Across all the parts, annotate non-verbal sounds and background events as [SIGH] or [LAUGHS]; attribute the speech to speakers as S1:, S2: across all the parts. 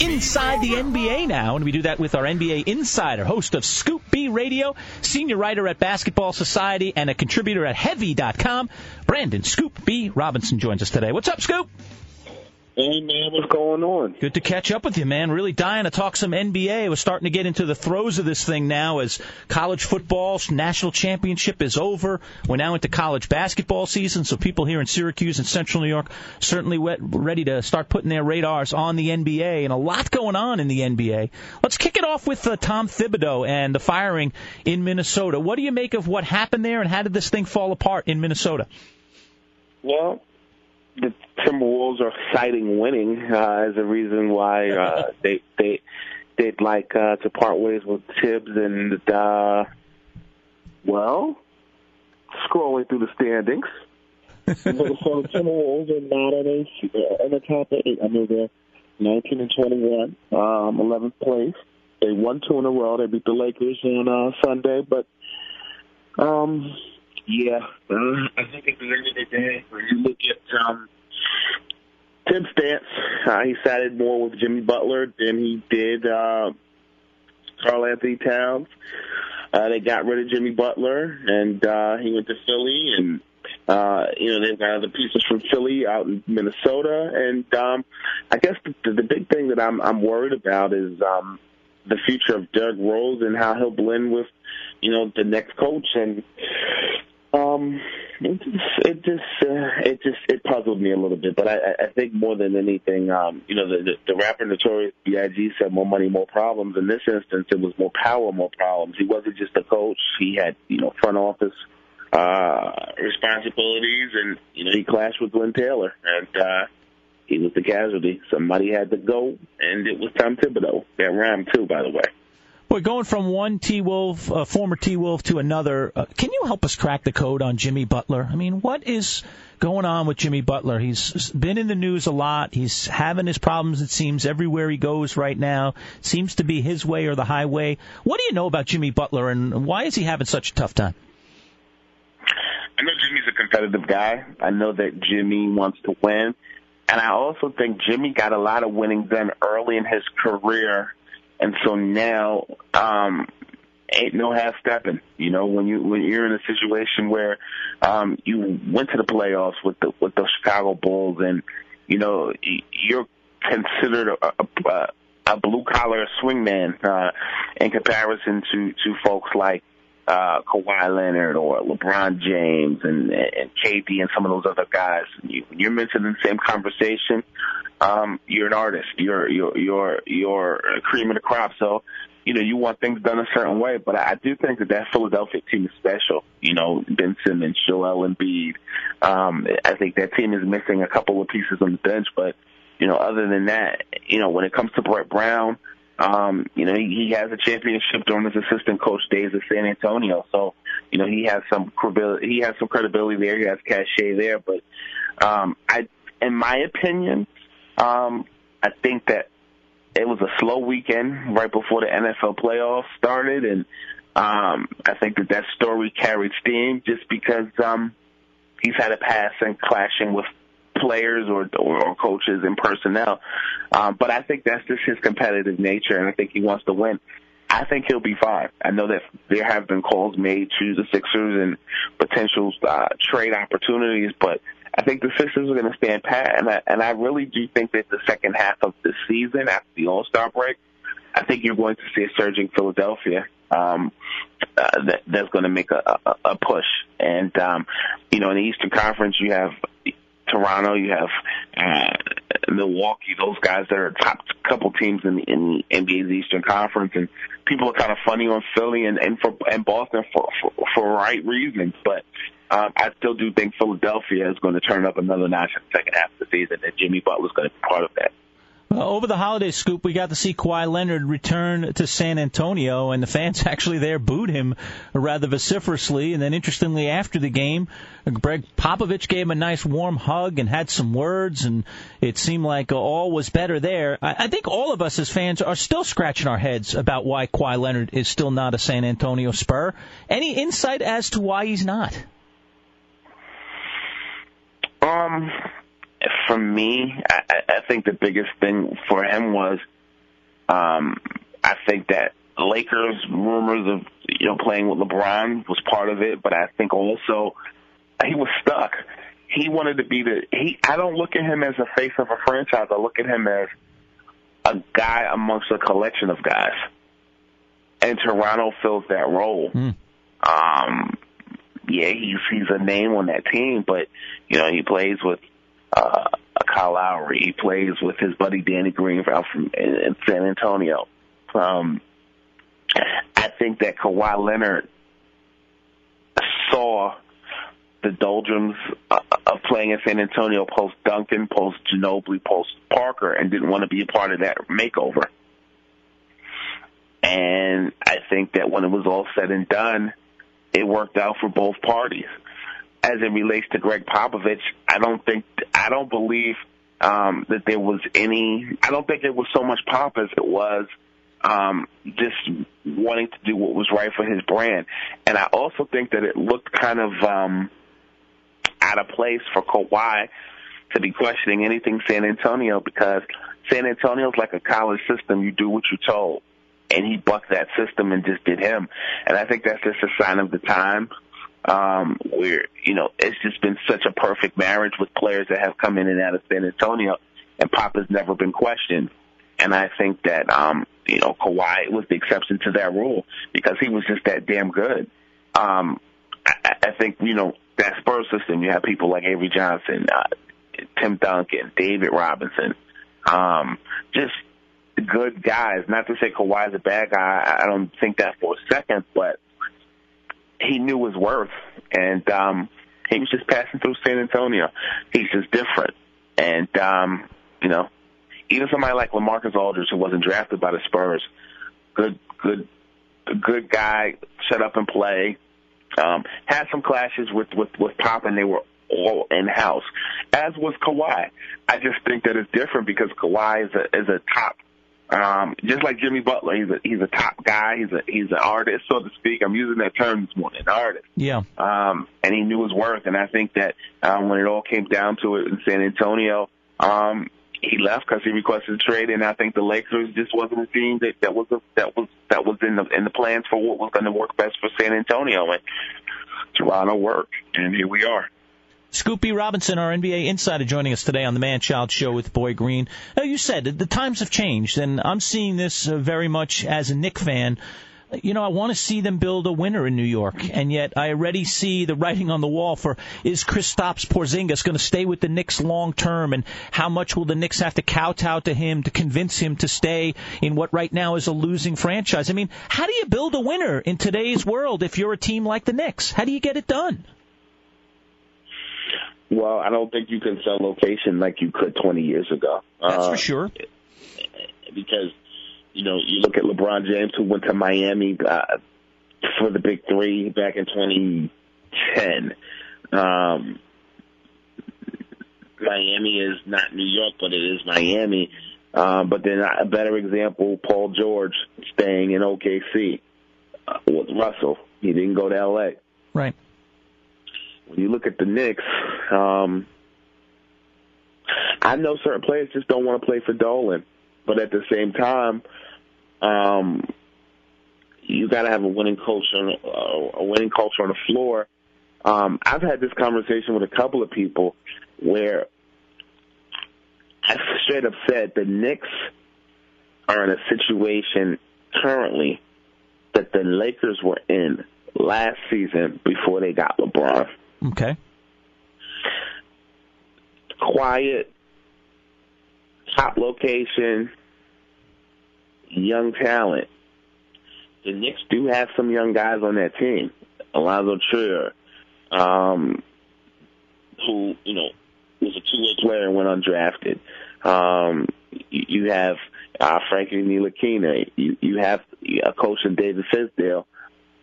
S1: Inside the NBA now, and we do that with our NBA insider, host of Scoop B Radio, senior writer at Basketball Society, and a contributor at Heavy.com. Brandon Scoop B Robinson joins us today. What's up, Scoop?
S2: Hey man, what's going on?
S1: Good to catch up with you, man. Really dying to talk some NBA. We're starting to get into the throes of this thing now as college football national championship is over. We're now into college basketball season, so people here in Syracuse and Central New York certainly wet, ready to start putting their radars on the NBA, and a lot going on in the NBA. Let's kick it off with uh, Tom Thibodeau and the firing in Minnesota. What do you make of what happened there, and how did this thing fall apart in Minnesota?
S2: Well, the Timberwolves are citing winning uh, as a reason why uh, [LAUGHS] they they they'd like uh, to part ways with Thibs and uh, well, scrolling through the standings. so the Timberwolves are not in a in the top eight. I mean they're 19 and 21, um, 11th place. They won two in a row. They beat the Lakers on uh, Sunday, but um, yeah, uh, I think at the end of the day, when you look at um, Tim Stance, uh, he sided more with Jimmy Butler than he did uh, Karl-Anthony Towns. Uh, they got rid of Jimmy Butler, and uh, he went to Philly, and uh, you know they've got other pieces from Philly out in Minnesota, and um, I guess the, the big thing that I'm I'm worried about is um, the future of Derrick Rose and how he'll blend with you know the next coach, and um, it just, it just, uh, it just, it puzzled me a little bit. But I, I think more than anything, um, you know, the, the, the rapper Notorious B.I.G. said more money, more problems. In this instance, it was more power, more problems. He wasn't just a coach; he had, you know, front office uh, responsibilities, and you know, he clashed with Glen Taylor, and uh, he was the casualty. Somebody had to go, and it was Tom Thibodeau. That rhymed too, by the way.
S1: Well, going from one T Wolf, uh, former T Wolf, to another, uh, can you help us crack the code on Jimmy Butler? I mean, what is going on with Jimmy Butler? He's been in the news a lot. He's having his problems, it seems, everywhere he goes right now. Seems to be his way or the highway. What do you know about Jimmy Butler, and why is he having such a tough time?
S2: I know Jimmy's a competitive guy. I know that Jimmy wants to win. And I also think Jimmy got a lot of winning done early in his career and so now, um, ain't no half stepping. You know, when you when you're in a situation where um, you went to the playoffs with the with the Chicago Bulls, and you know you're considered a, a, a blue collar swingman uh, in comparison to to folks like uh, Kawhi Leonard or LeBron James and and KD and some of those other guys. You, you're mentioned in the same conversation um, you're an artist. You're you're you're you're a cream of the crop. So, you know, you want things done a certain way. But I do think that that Philadelphia team is special. You know, Ben Simmons, Joel Embiid. Um, I think that team is missing a couple of pieces on the bench, but you know, other than that, you know, when it comes to Brett Brown, um, you know, he, he has a championship during his assistant coach days at San Antonio. So, you know, he has some credibility. He has some credibility there. He has cachet there. But um, I in my opinion, um, I think that it was a slow weekend right before the NFL playoffs started, and um, I think that that story carried steam just because um, he's had a past in clashing with players or, or, coaches and personnel. Um, but I think that's just his competitive nature, and I think he wants to win. I think he'll be fine. I know that there have been calls made to the Sixers and potential uh, trade opportunities, but I think the Sixers are going to stand pat, and I, and I really do think that the second half of the season, after the All Star break, I think you're going to see a surging Philadelphia um, uh, that, that's going to make a, a, a push. And um, you know, in the Eastern Conference, you have Toronto, you have uh, Milwaukee, those guys that are top couple teams in the, in the NBA's Eastern Conference, and people are kind of funny on Philly and and for and Boston for for, for right reasons, but. Um, I still do think Philadelphia is going to turn up another notch in the second half of the season, and Jimmy Butler's going to be part of that.
S1: Uh, over the holiday scoop, we got to see Kawhi Leonard return to San Antonio, and the fans [LAUGHS] actually there booed him rather vociferously. And then, interestingly, after the game, Gregg Popovich gave him a nice warm hug and had some words, and it seemed like all was better there. I, I think all of us as fans are still scratching our heads about why Kawhi Leonard is still not a San Antonio Spur. Any insight as to why he's not?
S2: Um, for me, I, I think the biggest thing for him was, um, I think that Lakers rumors of you know playing with LeBron was part of it, but I think also he was stuck. He wanted to be the he. I don't look at him as a face of a franchise. I look at him as a guy amongst a collection of guys, and Toronto fills that role. Mm. Um, yeah, he's he's a name on that team, but you know he plays with uh, Kyle Lowry. He plays with his buddy Danny Green out from in, in San Antonio. Um, I think that Kawhi Leonard saw the doldrums uh, of playing in San Antonio post Duncan, post Ginobili, post Parker, and didn't want to be a part of that makeover. And I think that when it was all said and done, it worked out for both parties as it relates to Gregg Popovich, I don't think I don't believe um, that there was any. I don't think it was so much pop as it was um, just wanting to do what was right for his brand. And I also think that it looked kind of um, out of place for Kawhi to be questioning anything San Antonio because San Antonio is like a college system. You do what you're told. And he bucked that system and just did him. And I think that's just a sign of the time um, where you know it's just been such a perfect marriage with players that have come in and out of San Antonio, and Pop has never been questioned. And I think that um, you know Kawhi was the exception to that rule because he was just that damn good. Um, I, I think you know that Spurs system. You have people like Avery Johnson, uh, Tim Duncan, David Robinson, um, just good guys. Not to say Kawhi's a bad guy. I don't think that for a second, but he knew his worth, and um, he was just passing through San Antonio. He's just different, and um, you know, even somebody like LaMarcus Aldridge, who wasn't drafted by the Spurs, good, good, good guy, shut up and play. Um, had some clashes with with with Pop, and they were all in house. As was Kawhi. I just think that it's different because Kawhi is a is a top um, just like Jimmy Butler, he's a he's a top guy. He's a he's an artist, so to speak. I'm using that term this morning, an artist.
S1: Yeah.
S2: Um, and he knew his worth, and I think that um, when it all came down to it in San Antonio, um, he left because he requested a trade, and I think the Lakers just wasn't a team that that was a, that was that was in the in the plans for what was going to work best for San Antonio, and Toronto worked, and here we are.
S1: Scoop B Robinson, our NBA insider, joining us today on the Man Child Show with Boy Green. Now, you said the times have changed, and I'm seeing this uh, very much as a Knick fan. You know, I want to see them build a winner in New York, and yet I already see the writing on the wall for is Kristaps Porzingis going to stay with the Knicks long term, and how much will the Knicks have to kowtow to him to convince him to stay in what right now is a losing franchise? I mean, how do you build a winner in today's world if you're a team like the Knicks? How do you get it done?
S2: Well, I don't think you can sell location like you could 20 years ago.
S1: That's uh, for sure.
S2: Because, you know, you look at LeBron James who went to Miami uh, for the Big Three back in 2010. Um, Miami is not New York, but it is Miami. Uh, but then a better example, Paul George staying in OKC uh, with Russell. He didn't go to LA.
S1: Right.
S2: When you look at the Knicks, um, I know certain players just don't want to play for Dolan, but at the same time, um, you got to have a winning culture, uh, a winning culture on the floor. Um, I've had this conversation with a couple of people where I straight up said the Knicks are in a situation currently that the Lakers were in last season before they got LeBron.
S1: Okay.
S2: Quiet, top location, young talent. The Knicks do have some young guys on that team. Alonzo Trier, um, who, you know, was a two-way player and went undrafted. Um, you, have uh, Frankie Ntilikina. You, you have a coach in David Fizdale.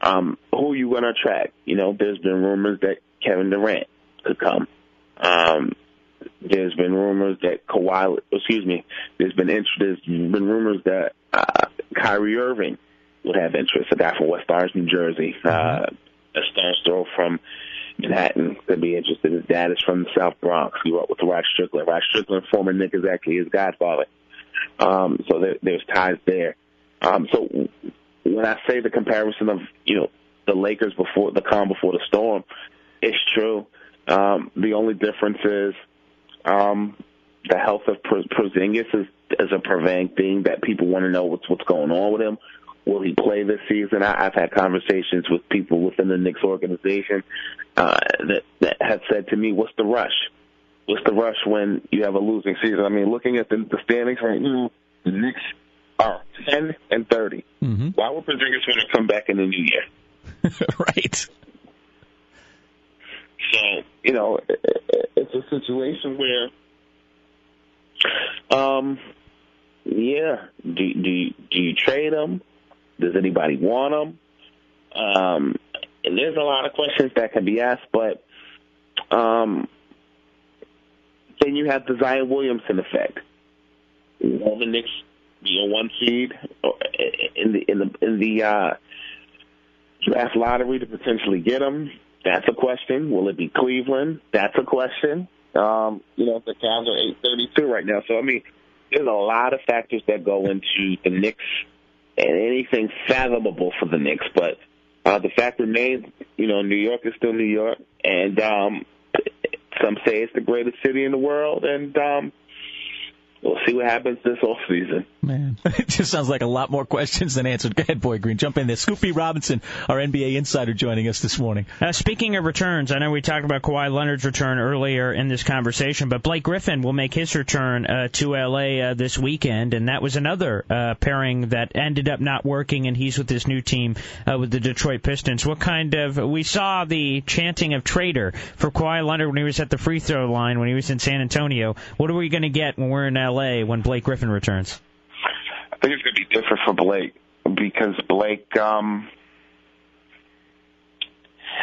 S2: Um, who are you going to attract? You know, there's been rumors that Kevin Durant could come. Um, there's been rumors that Kawhi, excuse me, there's been interest, there's been rumors that uh, Kyrie Irving would have interest. A guy from West Orange, New Jersey, uh, a stone's throw from Manhattan could be interested. His dad is from the South Bronx. He up with Rod Strickland. Rod Strickland, former Knick, is actually his godfather. Um, so there, there's ties there. Um, so when I say the comparison of you know the Lakers before the calm before the storm, it's true. Um, the only difference is um, the health of Porzingis is, is a prevailing thing that people want to know what's what's going on with him. Will he play this season? I, I've had conversations with people within the Knicks organization uh, that that have said to me, "What's the rush? What's the rush when you have a losing season?" I mean, looking at the, the standings right now, the Knicks are ten and 30
S1: mm-hmm.
S2: Why would Porzingis want to come back in the new year? [LAUGHS]
S1: right.
S2: So you know, it's a situation where, um, yeah, do do do you trade him? Does anybody want him? Um, and there's a lot of questions that can be asked, but um, then you have the Zion Williamson effect. Will the Knicks be a one seed in the in the in the uh, draft lottery to potentially get him? That's a question. Will it be Cleveland? That's a question. Um, you know, the Cavs are eight thirty two right now, so I mean, there's a lot of factors that go into the Knicks and anything fathomable for the Knicks. But uh, the fact remains, you know, New York is still New York, and um, some say it's the greatest city in the world, and um, we'll see what happens this off season.
S1: Man, [LAUGHS] it just sounds like a lot more questions than answered. [LAUGHS] Go ahead, Boy Green. Jump in there. Scoop B Robinson, our NBA insider, joining us this morning.
S3: Uh, speaking of returns, I know we talked about Kawhi Leonard's return earlier in this conversation, but Blake Griffin will make his return uh, to LA uh, this weekend, and that was another uh, pairing that ended up not working, and he's with his new team uh, with the Detroit Pistons. What kind of we saw the chanting of traitor for Kawhi Leonard when he was at the free throw line when he was in San Antonio. What are we going to get when we're in LA when Blake Griffin returns?
S2: I think it's going to be different for Blake because Blake, um,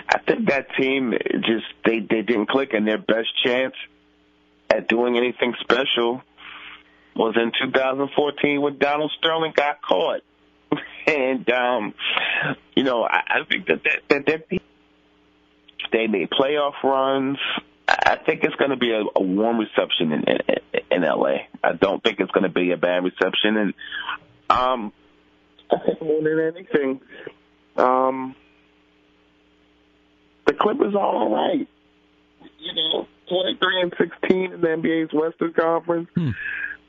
S2: I think that team just they they didn't click, and their best chance at doing anything special was in 2014 when Donald Sterling got caught. [LAUGHS] and um, you know, I, I think that that that they made playoff runs. I think it's going to be a, a warm reception in, in in LA. I don't think it's going to be a bad reception, and um, I think more than anything, um, the Clippers are all right. You know, twenty three and sixteen in the NBA's Western Conference.
S1: Hmm.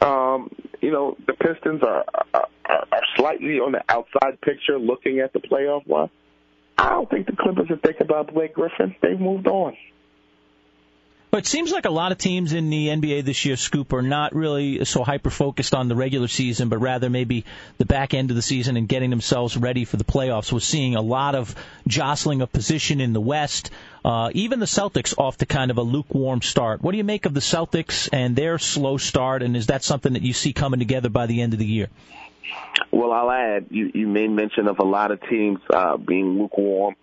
S2: Um, you know, the Pistons are, are are slightly on the outside picture, looking at the playoff run. I don't think the Clippers are thinking about Blake Griffin. They've moved on.
S1: But it seems like a lot of teams in the NBA this year, Scoop, are not really so hyper focused on the regular season, but rather maybe the back end of the season and getting themselves ready for the playoffs. We're seeing a lot of jostling of position in the West. Uh, even the Celtics off to kind of a lukewarm start. What do you make of the Celtics and their slow start, and is that something that you see coming together by the end of the year?
S2: Well, I'll add, you, you made mention of a lot of teams uh, being lukewarm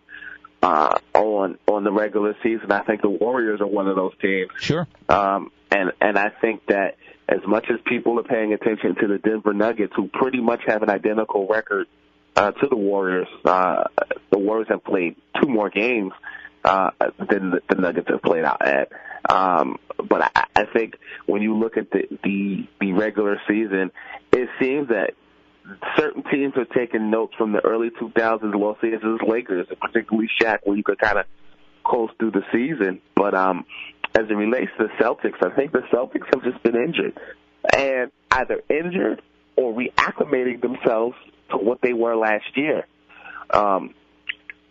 S2: uh, on on the regular season. I think the Warriors are one of those teams.
S1: Sure.
S2: Um, and and I think that as much as people are paying attention to the Denver Nuggets, who pretty much have an identical record uh, to the Warriors, uh, the Warriors have played two more games uh, than the, the Nuggets have played out at. Um, but I, I think when you look at the, the the regular season, it seems that certain teams are taking notes from the early 2000s Los Angeles Lakers, particularly Shaq, where you could kind of coast through the season. But um, as it relates to the Celtics, I think the Celtics have just been injured, and either injured or reacclimating themselves to what they were last year. Um,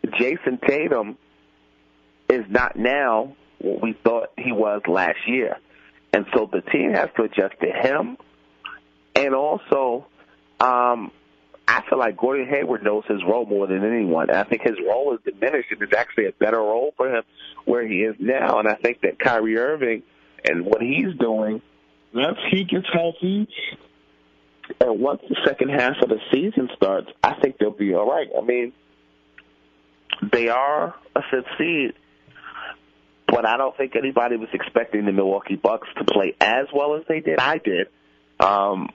S2: Jayson Tatum is not now what we thought he was last year. And so the team has to adjust to him. And also, um, I feel like Gordon Hayward knows his role more than anyone. I think his role is diminished and it's actually a better role for him where he is now. And I think that Kyrie Irving and what he's doing, once he gets healthy and once the second half of the season starts, I think they'll be all right. I mean, they are a fifth seed but I don't think anybody was expecting the Milwaukee Bucks to play as well as they did. I did. Um,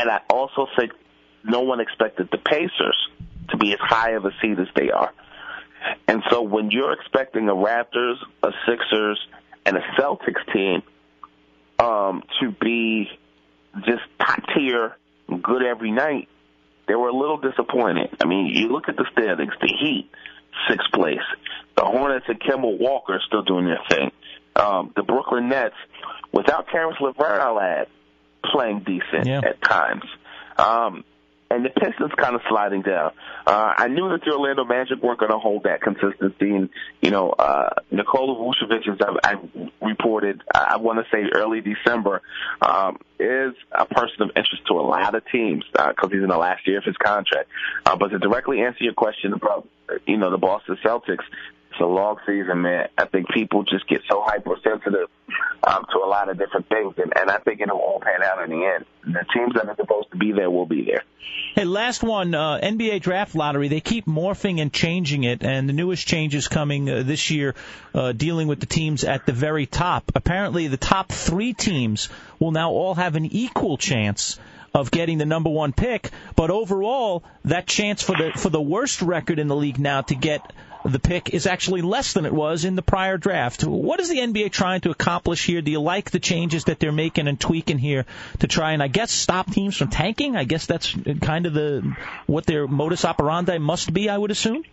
S2: and I also think no one expected the Pacers to be as high of a seed as they are. And so when you're expecting a Raptors, a Sixers, and a Celtics team um, to be just top tier, good every night, they were a little disappointed. I mean, you look at the standings, the Heat, sixth place. The Hornets and Kemba Walker are still doing their thing. Um, the Brooklyn Nets, without Caris LeVert, I'll add, playing decent
S1: yeah.
S2: at times. Um, and the Pistons kind of sliding down. Uh, I knew that the Orlando Magic weren't going to hold that consistency. And, you know, uh, Nikola Vucevic, as I, I reported, I want to say early December, um, is a person of interest to a lot of teams because uh, he's in the last year of his contract. Uh, but to directly answer your question about, you know, the Boston Celtics, it's a long season, man. I think people just get so hypersensitive um, to a lot of different things, and, and I think it'll all pan out in the end. The teams that are supposed to be there will be there.
S1: Hey, last one, uh, NBA draft lottery. They keep morphing and changing it, and the newest changes coming uh, this year, uh, dealing with the teams at the very top. Apparently, the top three teams will now all have an equal chance of getting the number one pick. But overall, that chance for the for the worst record in the league now to get the pick is actually less than it was in the prior draft. What is the NBA trying to accomplish here? Do you like the changes that they're making and tweaking here to try and I guess stop teams from tanking? I guess that's kind of the what their modus operandi must be. I would assume.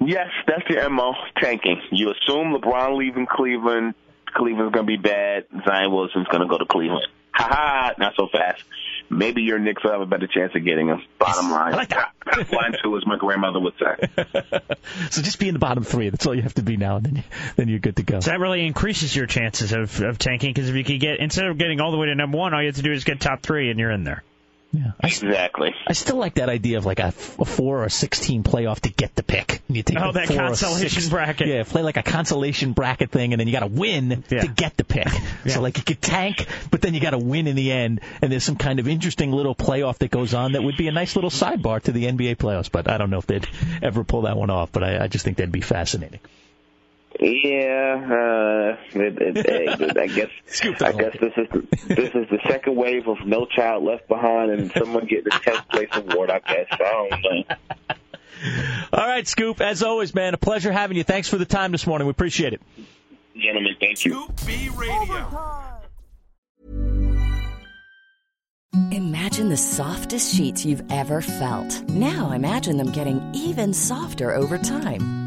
S2: Yes, that's the MO, tanking. You assume LeBron leaving Cleveland, Cleveland's going to be bad, Zion Wilson's going to go to Cleveland. Ha ha, not so fast. Maybe your Knicks will have a better chance of getting him. Bottom [LAUGHS] line.
S1: I like that. [LAUGHS]
S2: line two, as my grandmother would say. [LAUGHS]
S1: so just be in the bottom three. That's all you have to be now, and then, you, then you're good to go.
S3: So that really increases your chances of, of tanking because if you could get, instead of getting all the way to number one, all you have to do is get top three and you're in there.
S1: Yeah, I,
S2: exactly.
S1: I still like that idea of like a, a four or six team playoff to get the pick.
S3: And you take oh, that consolation bracket.
S1: Yeah, play like a consolation bracket thing, and then you got to win yeah. to get the pick. [LAUGHS] yeah. So like you could tank, but then you got to win in the end. And there's some kind of interesting little playoff that goes on that would be a nice little sidebar to the NBA playoffs. But I don't know if they'd ever pull that one off. But I, I just think that'd be fascinating.
S2: Yeah, uh, it, it, it, I guess [LAUGHS] I guess this is the, this is the second wave of No Child Left Behind, and someone getting the tenth place award. I guess I don't know.
S1: All right, Scoop. As always, man, a pleasure having you. Thanks for the time this morning. We appreciate it.
S2: Gentlemen, thank you.
S4: Scoop B Radio.
S5: Imagine the softest sheets you've ever felt. Now imagine them getting even softer over time.